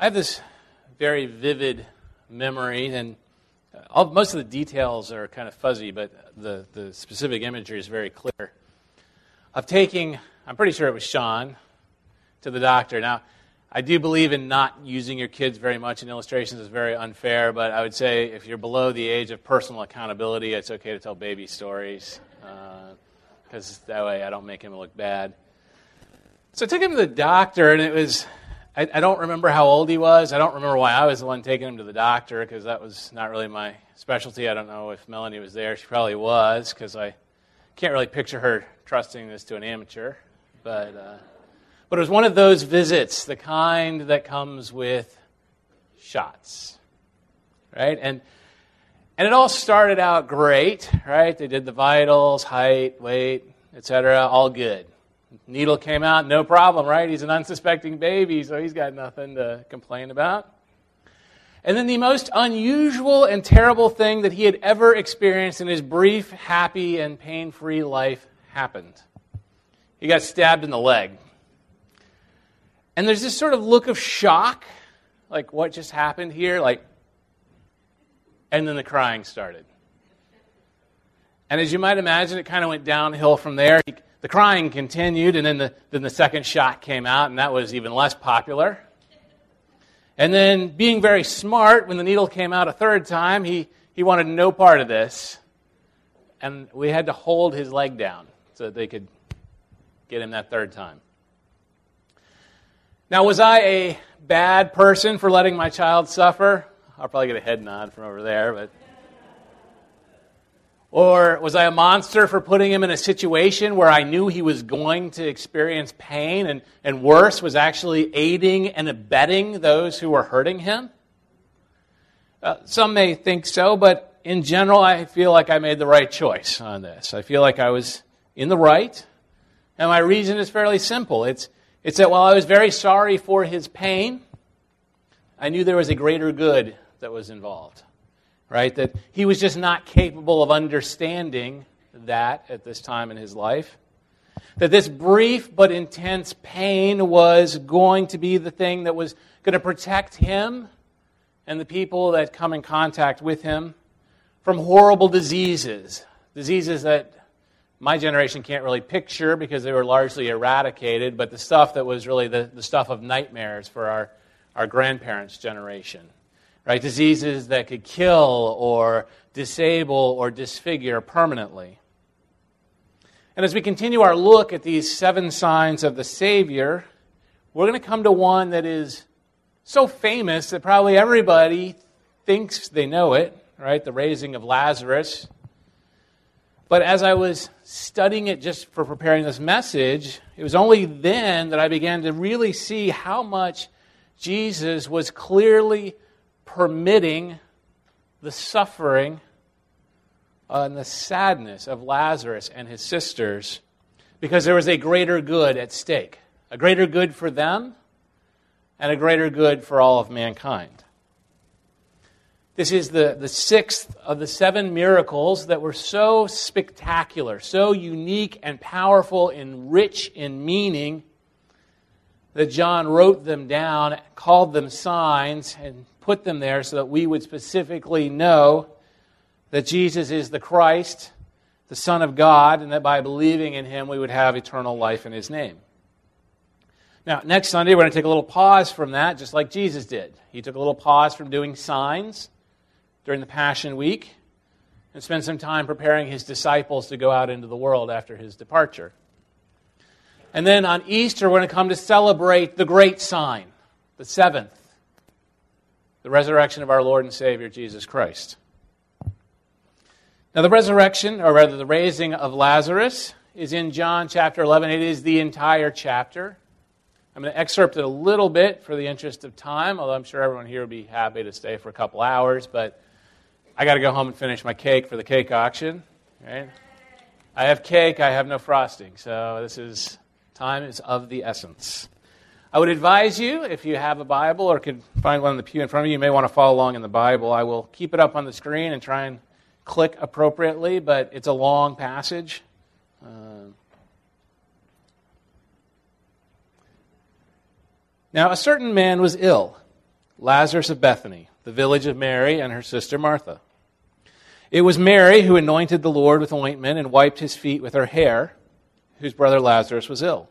I have this very vivid memory, and all, most of the details are kind of fuzzy, but the, the specific imagery is very clear. Of taking, I'm pretty sure it was Sean, to the doctor. Now, I do believe in not using your kids very much in illustrations. is very unfair, but I would say if you're below the age of personal accountability, it's okay to tell baby stories, because uh, that way I don't make him look bad. So I took him to the doctor, and it was I, I, don't remember how old he was. I don't remember why I was the one taking him to the doctor because that was not really my specialty. I don't know if Melanie was there. She probably was because I can't really picture her trusting this to an amateur. But, uh, but it was one of those visits, the kind that comes with shots, right? And, and it all started out great, right? They did the vitals, height, weight, etc., all good. Needle came out, no problem, right? He's an unsuspecting baby, so he's got nothing to complain about. And then the most unusual and terrible thing that he had ever experienced in his brief, happy, and pain free life happened. He got stabbed in the leg. And there's this sort of look of shock, like what just happened here? Like, and then the crying started. And as you might imagine, it kind of went downhill from there. He, the crying continued, and then the, then the second shot came out, and that was even less popular. And then, being very smart, when the needle came out a third time, he, he wanted no part of this. And we had to hold his leg down so that they could get him that third time. Now, was I a bad person for letting my child suffer? I'll probably get a head nod from over there, but or was I a monster for putting him in a situation where I knew he was going to experience pain and, and worse, was actually aiding and abetting those who were hurting him? Uh, some may think so, but in general, I feel like I made the right choice on this. I feel like I was in the right, and my reason is fairly simple. It's, it's that while I was very sorry for his pain, I knew there was a greater good that was involved right? That he was just not capable of understanding that at this time in his life. That this brief but intense pain was going to be the thing that was going to protect him and the people that come in contact with him from horrible diseases. Diseases that my generation can't really picture because they were largely eradicated, but the stuff that was really the, the stuff of nightmares for our, our grandparents' generation right? Diseases that could kill or disable or disfigure permanently. And as we continue our look at these seven signs of the Savior, we're going to come to one that is so famous that probably everybody thinks they know it, right? The raising of Lazarus. But as I was studying it just for preparing this message, it was only then that I began to really see how much Jesus was clearly permitting the suffering and the sadness of Lazarus and his sisters because there was a greater good at stake. A greater good for them and a greater good for all of mankind. This is the, the sixth of the seven miracles that were so spectacular, so unique and powerful and rich in meaning that John wrote them down, called them signs, and put them there so that we would specifically know that Jesus is the Christ, the Son of God, and that by believing in him we would have eternal life in his name. Now, next Sunday, we're going to take a little pause from that, just like Jesus did. He took a little pause from doing signs during the Passion Week and spent some time preparing his disciples to go out into the world after his departure. And then on Easter, we're going to come to celebrate the great sign, the seventh, the resurrection of our Lord and Savior Jesus Christ. Now, the resurrection, or rather the raising of Lazarus, is in John chapter 11. It is the entire chapter. I'm going to excerpt it a little bit for the interest of time, although I'm sure everyone here would be happy to stay for a couple hours, but I got to go home and finish my cake for the cake auction. Right? I have cake, I have no frosting, so this is time is of the essence. I would advise you, if you have a Bible or could find one in the pew in front of you, you may want to follow along in the Bible. I will keep it up on the screen and try and click appropriately, but it's a long passage. Uh, now, a certain man was ill, Lazarus of Bethany, the village of Mary and her sister Martha. It was Mary who anointed the Lord with ointment and wiped his feet with her hair, whose brother Lazarus was ill.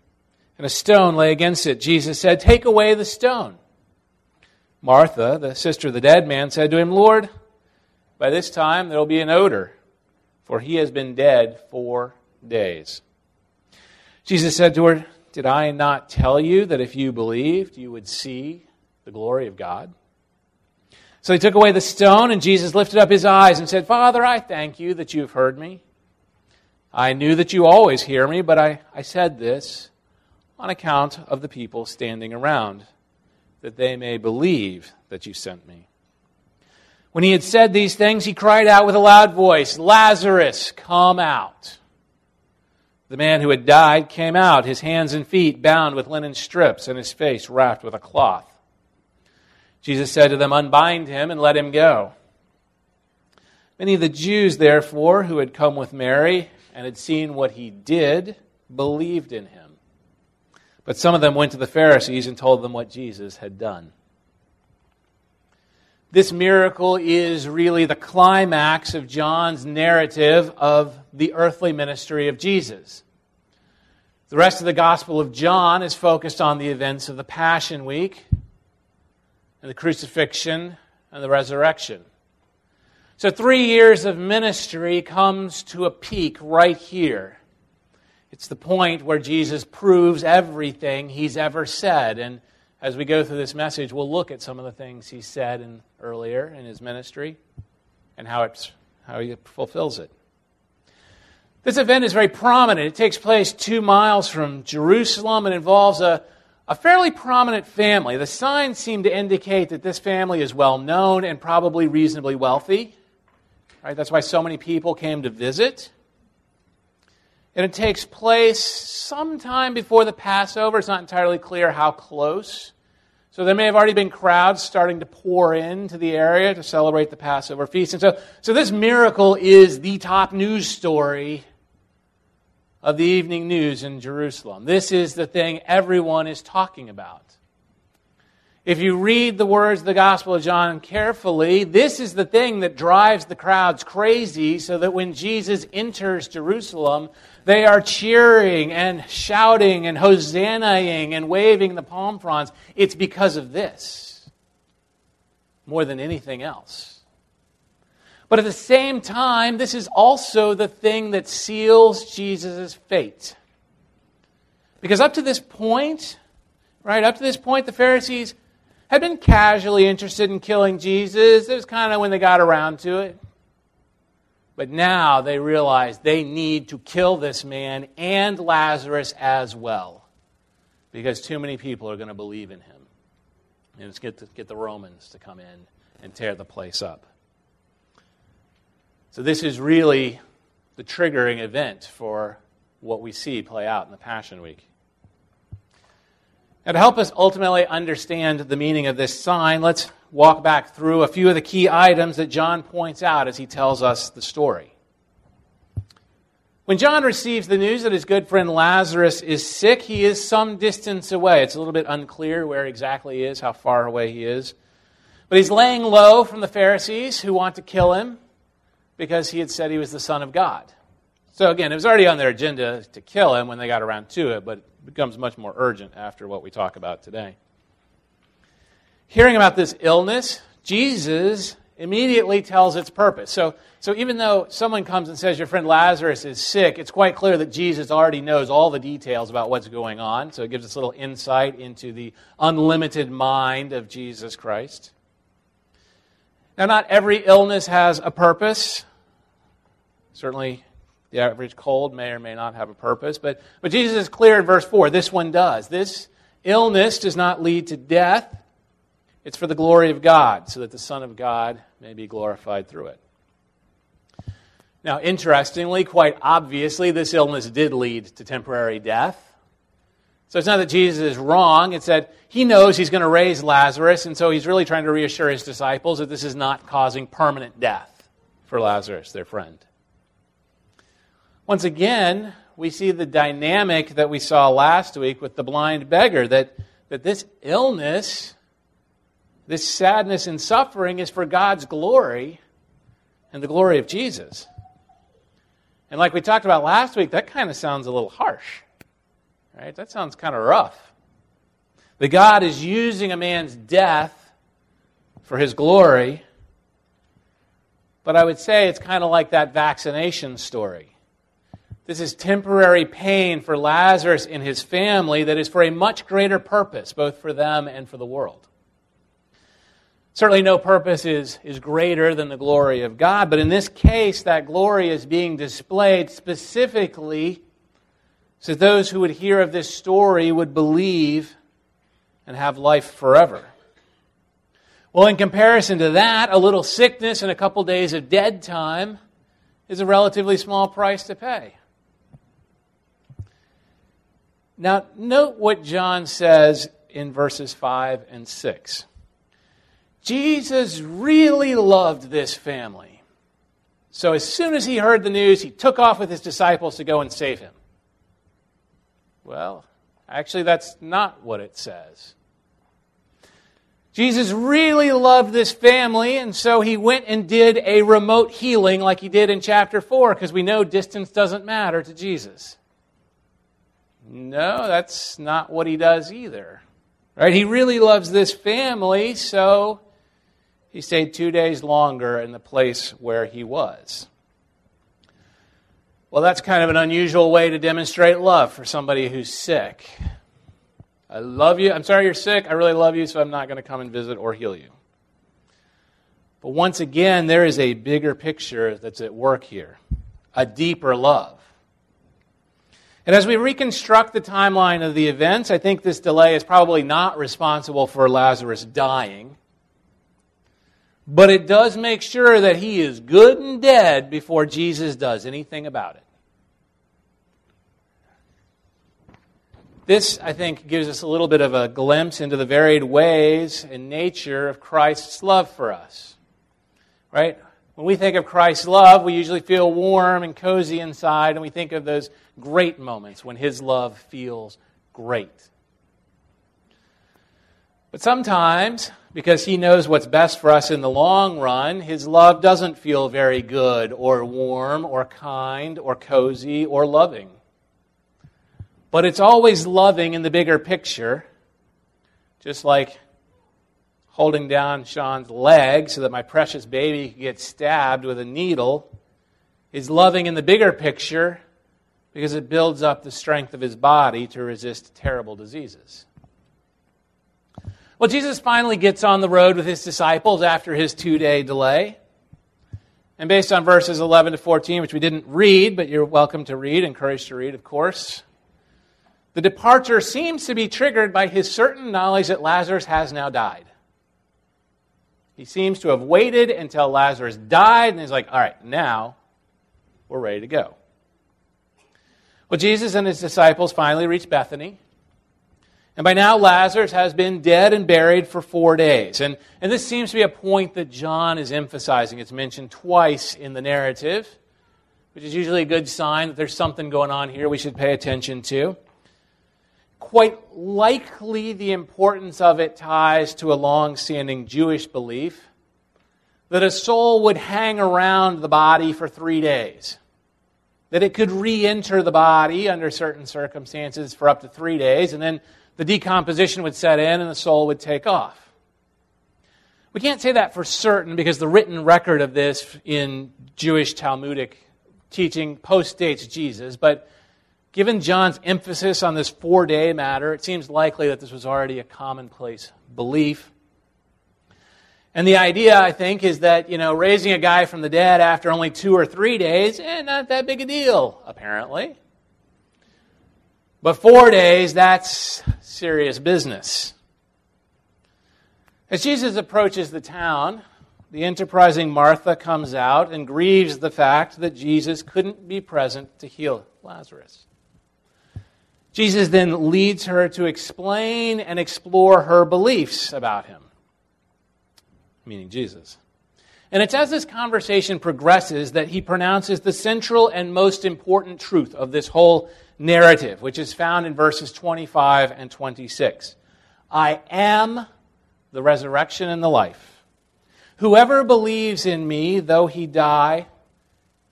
and a stone lay against it. Jesus said, Take away the stone. Martha, the sister of the dead man, said to him, Lord, by this time there will be an odor, for he has been dead four days. Jesus said to her, Did I not tell you that if you believed, you would see the glory of God? So he took away the stone, and Jesus lifted up his eyes and said, Father, I thank you that you have heard me. I knew that you always hear me, but I, I said this on account of the people standing around, that they may believe that you sent me. When he had said these things, he cried out with a loud voice, Lazarus, come out. The man who had died came out, his hands and feet bound with linen strips, and his face wrapped with a cloth. Jesus said to them, Unbind him and let him go. Many of the Jews, therefore, who had come with Mary and had seen what he did, believed in him. But some of them went to the Pharisees and told them what Jesus had done. This miracle is really the climax of John's narrative of the earthly ministry of Jesus. The rest of the Gospel of John is focused on the events of the Passion Week and the crucifixion and the resurrection. So, three years of ministry comes to a peak right here it's the point where Jesus proves everything he's ever said. And as we go through this message, we'll look at some of the things he said in, earlier in his ministry and how, it's, how he fulfills it. This event is very prominent. It takes place two miles from Jerusalem and involves a, a fairly prominent family. The signs seem to indicate that this family is well known and probably reasonably wealthy. Right? That's why so many people came to visit. And it takes place sometime before the Passover. It's not entirely clear how close. So there may have already been crowds starting to pour into the area to celebrate the Passover feast. And so, so this miracle is the top news story of the evening news in Jerusalem. This is the thing everyone is talking about. If you read the words of the Gospel of John carefully, this is the thing that drives the crowds crazy so that when Jesus enters Jerusalem, they are cheering and shouting and hosannaing and waving the palm fronds. It's because of this more than anything else. But at the same time, this is also the thing that seals Jesus' fate. Because up to this point, right, up to this point, the Pharisees had been casually interested in killing Jesus. It was kind of when they got around to it. But now they realize they need to kill this man and Lazarus as well because too many people are going to believe in him. And let's get, to, get the Romans to come in and tear the place up. So, this is really the triggering event for what we see play out in the Passion Week. Now, to help us ultimately understand the meaning of this sign, let's walk back through a few of the key items that John points out as he tells us the story. When John receives the news that his good friend Lazarus is sick, he is some distance away. It's a little bit unclear where exactly he is, how far away he is. But he's laying low from the Pharisees who want to kill him because he had said he was the Son of God. So, again, it was already on their agenda to kill him when they got around to it, but it becomes much more urgent after what we talk about today. Hearing about this illness, Jesus immediately tells its purpose. So, so even though someone comes and says your friend Lazarus is sick, it's quite clear that Jesus already knows all the details about what's going on. So it gives us a little insight into the unlimited mind of Jesus Christ. Now, not every illness has a purpose. Certainly, the average cold may or may not have a purpose. But, but Jesus is clear in verse 4 this one does. This illness does not lead to death. It's for the glory of God, so that the Son of God may be glorified through it. Now, interestingly, quite obviously, this illness did lead to temporary death. So it's not that Jesus is wrong, it's that he knows he's going to raise Lazarus, and so he's really trying to reassure his disciples that this is not causing permanent death for Lazarus, their friend. Once again, we see the dynamic that we saw last week with the blind beggar that, that this illness this sadness and suffering is for God's glory and the glory of Jesus. And like we talked about last week, that kind of sounds a little harsh. Right? That sounds kind of rough. That God is using a man's death for his glory. But I would say it's kind of like that vaccination story. This is temporary pain for Lazarus and his family that is for a much greater purpose, both for them and for the world. Certainly, no purpose is, is greater than the glory of God, but in this case, that glory is being displayed specifically so those who would hear of this story would believe and have life forever. Well, in comparison to that, a little sickness and a couple days of dead time is a relatively small price to pay. Now, note what John says in verses 5 and 6. Jesus really loved this family. So as soon as he heard the news, he took off with his disciples to go and save him. Well, actually, that's not what it says. Jesus really loved this family, and so he went and did a remote healing like he did in chapter 4, because we know distance doesn't matter to Jesus. No, that's not what he does either. Right? He really loves this family, so he stayed two days longer in the place where he was. Well, that's kind of an unusual way to demonstrate love for somebody who's sick. I love you. I'm sorry you're sick. I really love you, so I'm not going to come and visit or heal you. But once again, there is a bigger picture that's at work here a deeper love. And as we reconstruct the timeline of the events, I think this delay is probably not responsible for Lazarus dying But it does make sure that he is good and dead before Jesus does anything about it. This, I think, gives us a little bit of a glimpse into the varied ways and nature of Christ's love for us. Right? When we think of Christ's love, we usually feel warm and cozy inside, and we think of those great moments when His love feels great. But sometimes, because He knows what's best for us in the long run, His love doesn't feel very good or warm or kind or cozy or loving. But it's always loving in the bigger picture, just like holding down Sean's leg so that my precious baby could get stabbed with a needle is loving in the bigger picture because it builds up the strength of his body to resist terrible diseases. Well, Jesus finally gets on the road with his disciples after his two day delay. And based on verses 11 to 14, which we didn't read, but you're welcome to read, encouraged to read, of course, the departure seems to be triggered by his certain knowledge that Lazarus has now died. He seems to have waited until Lazarus died, and he's like, all right, now we're ready to go. Well, Jesus and his disciples finally reach Bethany. And by now, Lazarus has been dead and buried for four days. And, and this seems to be a point that John is emphasizing. It's mentioned twice in the narrative, which is usually a good sign that there's something going on here we should pay attention to quite likely the importance of it ties to a long standing Jewish belief that a soul would hang around the body for three days, that it could re enter the body under certain circumstances for up to three days, and then the decomposition would set in and the soul would take off. We can't say that for certain because the written record of this in Jewish Talmudic teaching postdates Jesus, but Given John's emphasis on this four day matter, it seems likely that this was already a commonplace belief. And the idea, I think, is that, you know, raising a guy from the dead after only two or three days, eh, not that big a deal, apparently. But four days, that's serious business. As Jesus approaches the town, the enterprising Martha comes out and grieves the fact that Jesus couldn't be present to heal Lazarus. Jesus then leads her to explain and explore her beliefs about him, meaning Jesus. And it's as this conversation progresses that he pronounces the central and most important truth of this whole narrative, which is found in verses 25 and 26. I am the resurrection and the life. Whoever believes in me, though he die,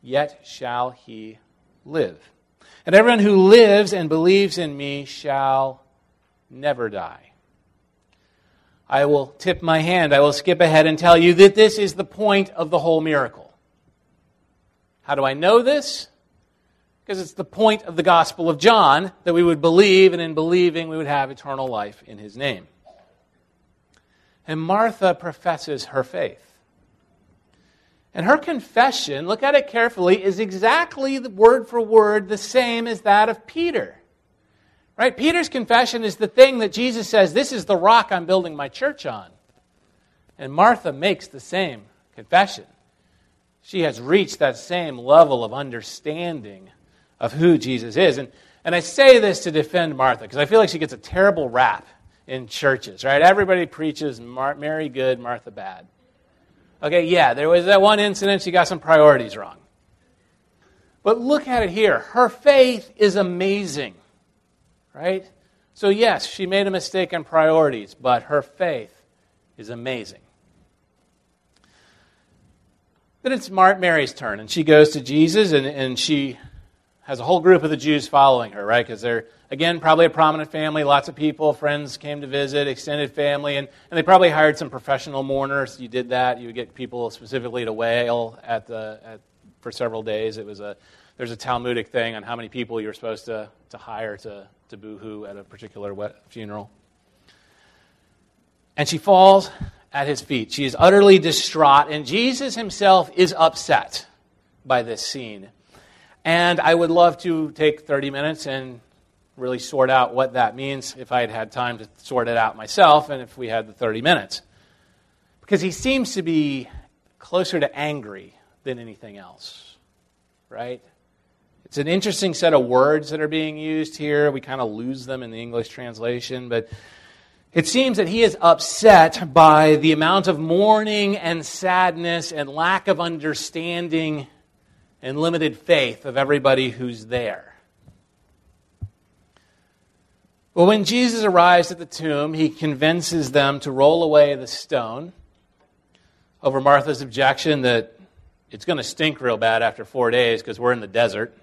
yet shall he live. And everyone who lives and believes in me shall never die. I will tip my hand. I will skip ahead and tell you that this is the point of the whole miracle. How do I know this? Because it's the point of the Gospel of John that we would believe, and in believing, we would have eternal life in his name. And Martha professes her faith. And her confession, look at it carefully, is exactly word for word the same as that of Peter. Right? Peter's confession is the thing that Jesus says, This is the rock I'm building my church on. And Martha makes the same confession. She has reached that same level of understanding of who Jesus is. And, and I say this to defend Martha because I feel like she gets a terrible rap in churches, right? Everybody preaches Mary good, Martha bad. Okay, yeah, there was that one incident, she got some priorities wrong. But look at it here. Her faith is amazing, right? So, yes, she made a mistake in priorities, but her faith is amazing. Then it's Mary's turn, and she goes to Jesus, and, and she has a whole group of the Jews following her, right? Because they're, again, probably a prominent family. Lots of people, friends came to visit, extended family, and, and they probably hired some professional mourners. You did that. You would get people specifically to wail at the, at, for several days. It was a, there's a Talmudic thing on how many people you're supposed to, to hire to, to boohoo at a particular funeral. And she falls at his feet. She is utterly distraught, and Jesus himself is upset by this scene. And I would love to take 30 minutes and really sort out what that means if I had had time to sort it out myself and if we had the 30 minutes. Because he seems to be closer to angry than anything else, right? It's an interesting set of words that are being used here. We kind of lose them in the English translation, but it seems that he is upset by the amount of mourning and sadness and lack of understanding and limited faith of everybody who's there. Well, when Jesus arrives at the tomb, he convinces them to roll away the stone over Martha's objection that it's going to stink real bad after four days because we're in the desert.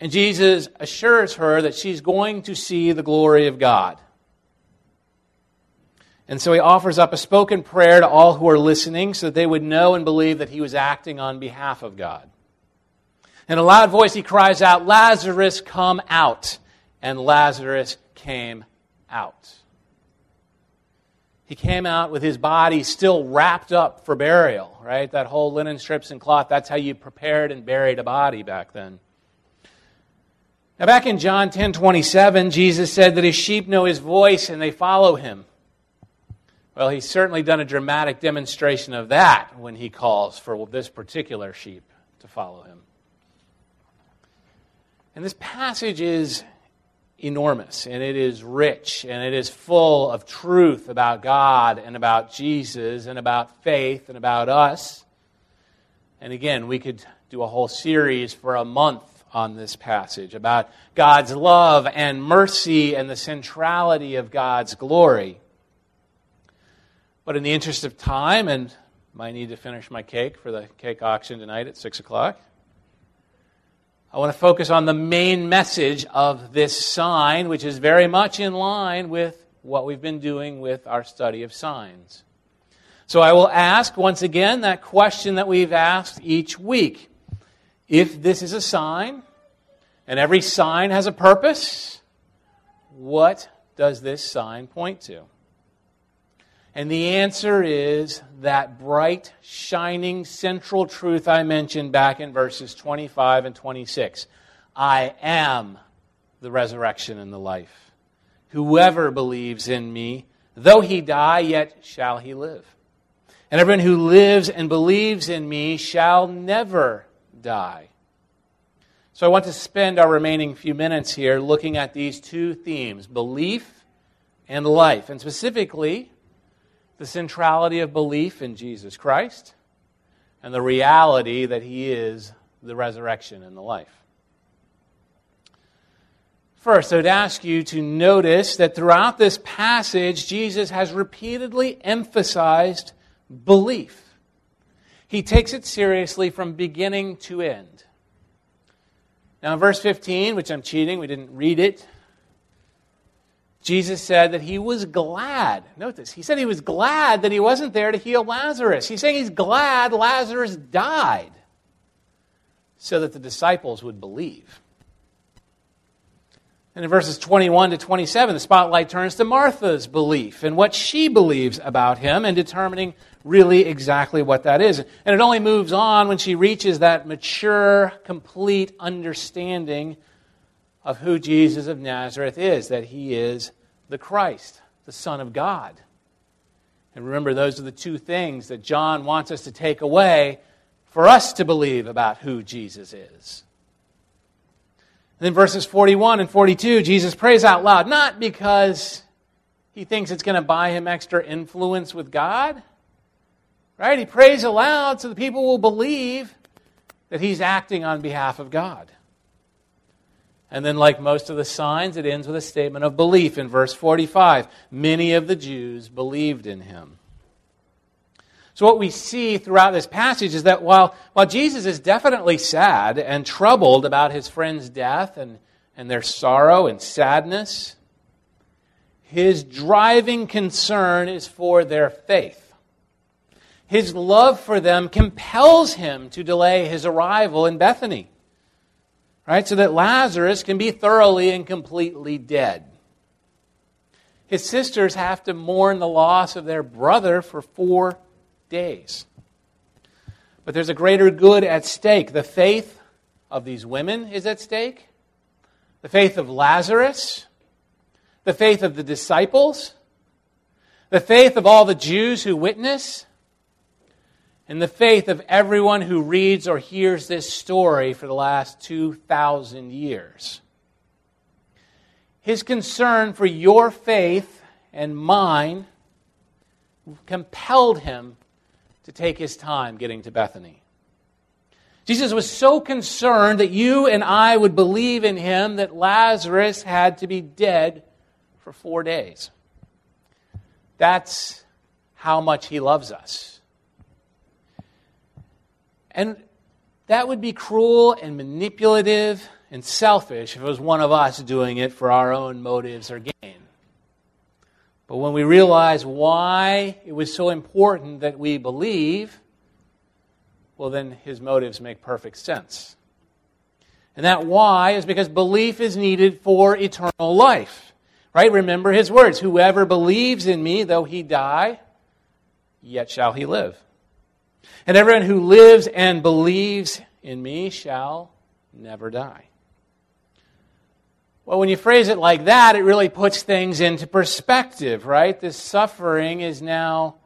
And Jesus assures her that she's going to see the glory of God. And so he offers up a spoken prayer to all who are listening so that they would know and believe that he was acting on behalf of God. In a loud voice, he cries out, Lazarus, come out. And Lazarus came out. He came out with his body still wrapped up for burial, right? That whole linen strips and cloth, that's how you prepared and buried a body back then. Now, back in John 10 27, Jesus said that his sheep know his voice and they follow him. Well, he's certainly done a dramatic demonstration of that when he calls for this particular sheep to follow him. And this passage is enormous and it is rich and it is full of truth about God and about Jesus and about faith and about us. And again, we could do a whole series for a month on this passage about God's love and mercy and the centrality of God's glory. But in the interest of time, and I need to finish my cake for the cake auction tonight at 6 o'clock, I want to focus on the main message of this sign, which is very much in line with what we've been doing with our study of signs. So I will ask once again that question that we've asked each week. If this is a sign, and every sign has a purpose, what does this sign point to? And the answer is that bright, shining central truth I mentioned back in verses 25 and 26. I am the resurrection and the life. Whoever believes in me, though he die, yet shall he live. And everyone who lives and believes in me shall never die. So I want to spend our remaining few minutes here looking at these two themes belief and life. And specifically, the centrality of belief in Jesus Christ and the reality that he is the resurrection and the life. First, I would ask you to notice that throughout this passage, Jesus has repeatedly emphasized belief. He takes it seriously from beginning to end. Now, in verse 15, which I'm cheating, we didn't read it, Jesus said that he was glad. Note this. He said he was glad that he wasn't there to heal Lazarus. He's saying he's glad Lazarus died so that the disciples would believe. And in verses 21 to 27, the spotlight turns to Martha's belief and what she believes about him and determining really exactly what that is. And it only moves on when she reaches that mature, complete understanding of who Jesus of Nazareth is, that he is the Christ, the Son of God. And remember, those are the two things that John wants us to take away for us to believe about who Jesus is. And then verses 41 and 42, Jesus prays out loud, not because he thinks it's going to buy him extra influence with God. Right? He prays aloud so the people will believe that he's acting on behalf of God. And then, like most of the signs, it ends with a statement of belief in verse 45. Many of the Jews believed in him. So, what we see throughout this passage is that while, while Jesus is definitely sad and troubled about his friend's death and, and their sorrow and sadness, his driving concern is for their faith. His love for them compels him to delay his arrival in Bethany right? So that Lazarus can be thoroughly and completely dead. His sisters have to mourn the loss of their brother for four days. But there's a greater good at stake. The faith of these women is at stake, the faith of Lazarus, the faith of the disciples, the faith of all the Jews who witness, in the faith of everyone who reads or hears this story for the last 2,000 years. His concern for your faith and mine compelled him to take his time getting to Bethany. Jesus was so concerned that you and I would believe in him that Lazarus had to be dead for four days. That's how much he loves us. And that would be cruel and manipulative and selfish if it was one of us doing it for our own motives or gain. But when we realize why it was so important that we believe, well, then his motives make perfect sense. And that why is because belief is needed for eternal life. Right? Remember his words Whoever believes in me, though he die, yet shall he live. And everyone who lives and believes in me shall never die. Well, when you phrase it like that, it really puts things into perspective, right? This suffering is now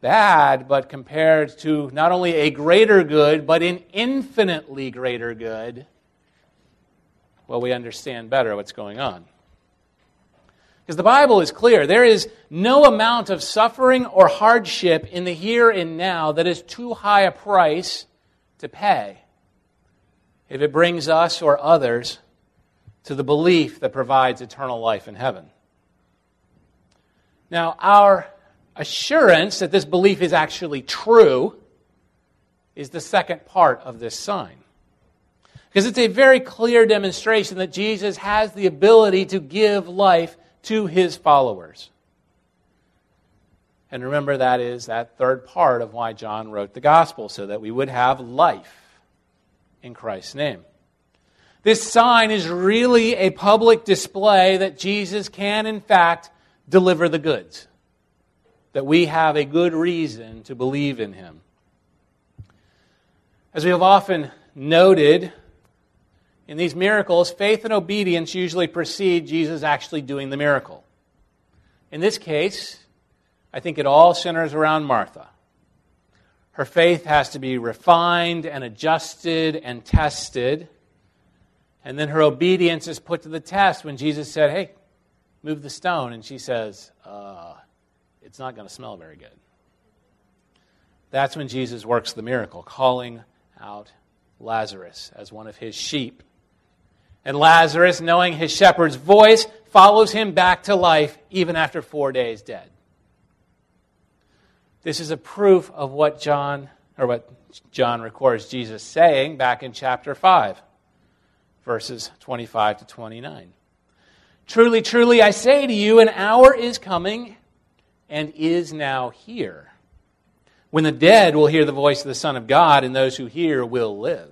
bad, but compared to not only a greater good, but an infinitely greater good, well, we understand better what's going on. Because the Bible is clear. There is no amount of suffering or hardship in the here and now that is too high a price to pay if it brings us or others to the belief that provides eternal life in heaven. Now, our assurance that this belief is actually true is the second part of this sign. Because it's a very clear demonstration that Jesus has the ability to give life to his followers. And remember, that is that third part of why John wrote the gospel, so that we would have life in Christ's name. This sign is really a public display that Jesus can, in fact, deliver the goods, that we have a good reason to believe in him. As we have often noted, in these miracles, faith and obedience usually precede Jesus actually doing the miracle. In this case, I think it all centers around Martha. Her faith has to be refined and adjusted and tested. And then her obedience is put to the test when Jesus said, Hey, move the stone. And she says, uh, It's not going to smell very good. That's when Jesus works the miracle, calling out Lazarus as one of his sheep. And Lazarus, knowing his shepherd's voice, follows him back to life even after four days dead. This is a proof of what John, or what John records Jesus saying back in chapter 5, verses 25 to 29. Truly, truly, I say to you, an hour is coming and is now here when the dead will hear the voice of the Son of God, and those who hear will live.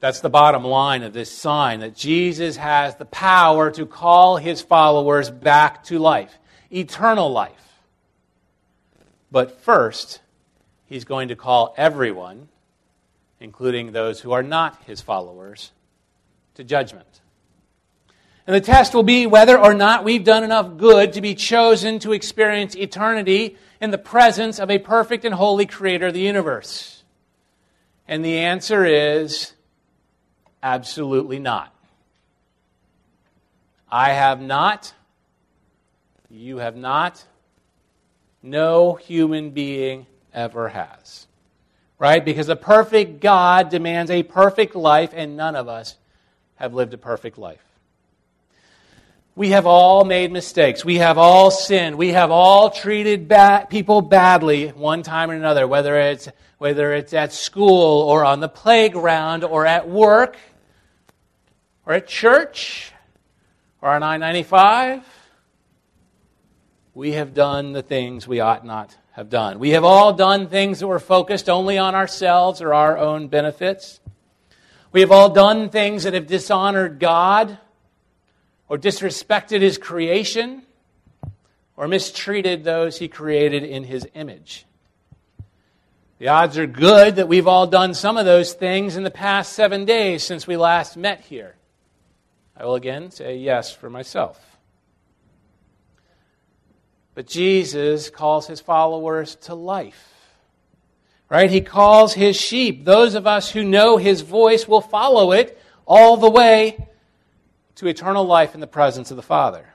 That's the bottom line of this sign that Jesus has the power to call his followers back to life, eternal life. But first, he's going to call everyone, including those who are not his followers, to judgment. And the test will be whether or not we've done enough good to be chosen to experience eternity in the presence of a perfect and holy creator of the universe. And the answer is Absolutely not. I have not. You have not. No human being ever has. Right? Because a perfect God demands a perfect life, and none of us have lived a perfect life. We have all made mistakes. We have all sinned. We have all treated bad, people badly one time or another, whether it's, whether it's at school or on the playground or at work or at church or on I 95, we have done the things we ought not have done. We have all done things that were focused only on ourselves or our own benefits. We have all done things that have dishonored God or disrespected His creation or mistreated those He created in His image. The odds are good that we've all done some of those things in the past seven days since we last met here. I will again say yes for myself. But Jesus calls his followers to life. Right? He calls his sheep. Those of us who know his voice will follow it all the way to eternal life in the presence of the Father.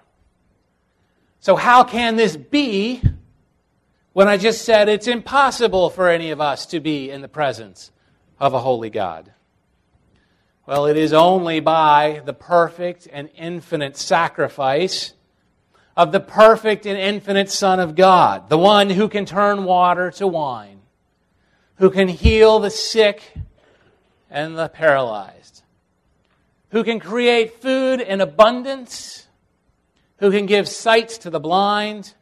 So, how can this be when I just said it's impossible for any of us to be in the presence of a holy God? Well, it is only by the perfect and infinite sacrifice of the perfect and infinite Son of God, the one who can turn water to wine, who can heal the sick and the paralyzed, who can create food in abundance, who can give sight to the blind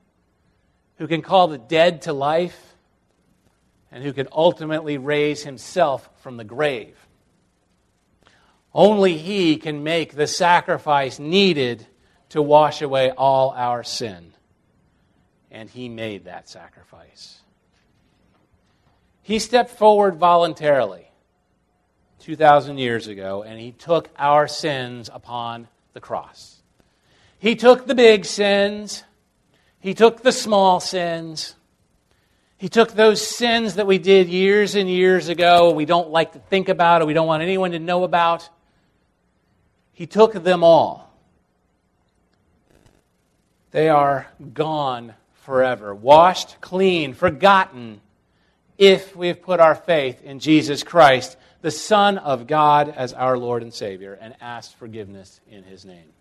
who can call the dead to life, and who can ultimately raise himself from the grave. Only He can make the sacrifice needed to wash away all our sin. And He made that sacrifice. He stepped forward voluntarily 2,000 years ago, and He took our sins upon the cross. He took the big sins he took the small sins. He took those sins that we did years and years ago, we don't like to think about, or we don't want anyone to know about. He took them all. They are gone forever, washed clean, forgotten, if we have put our faith in Jesus Christ, the Son of God, as our Lord and Savior, and asked forgiveness in His name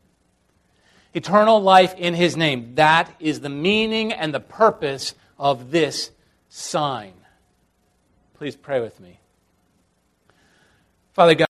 eternal life in his name. That is the meaning and the purpose of this sign. Please pray with me. Father God,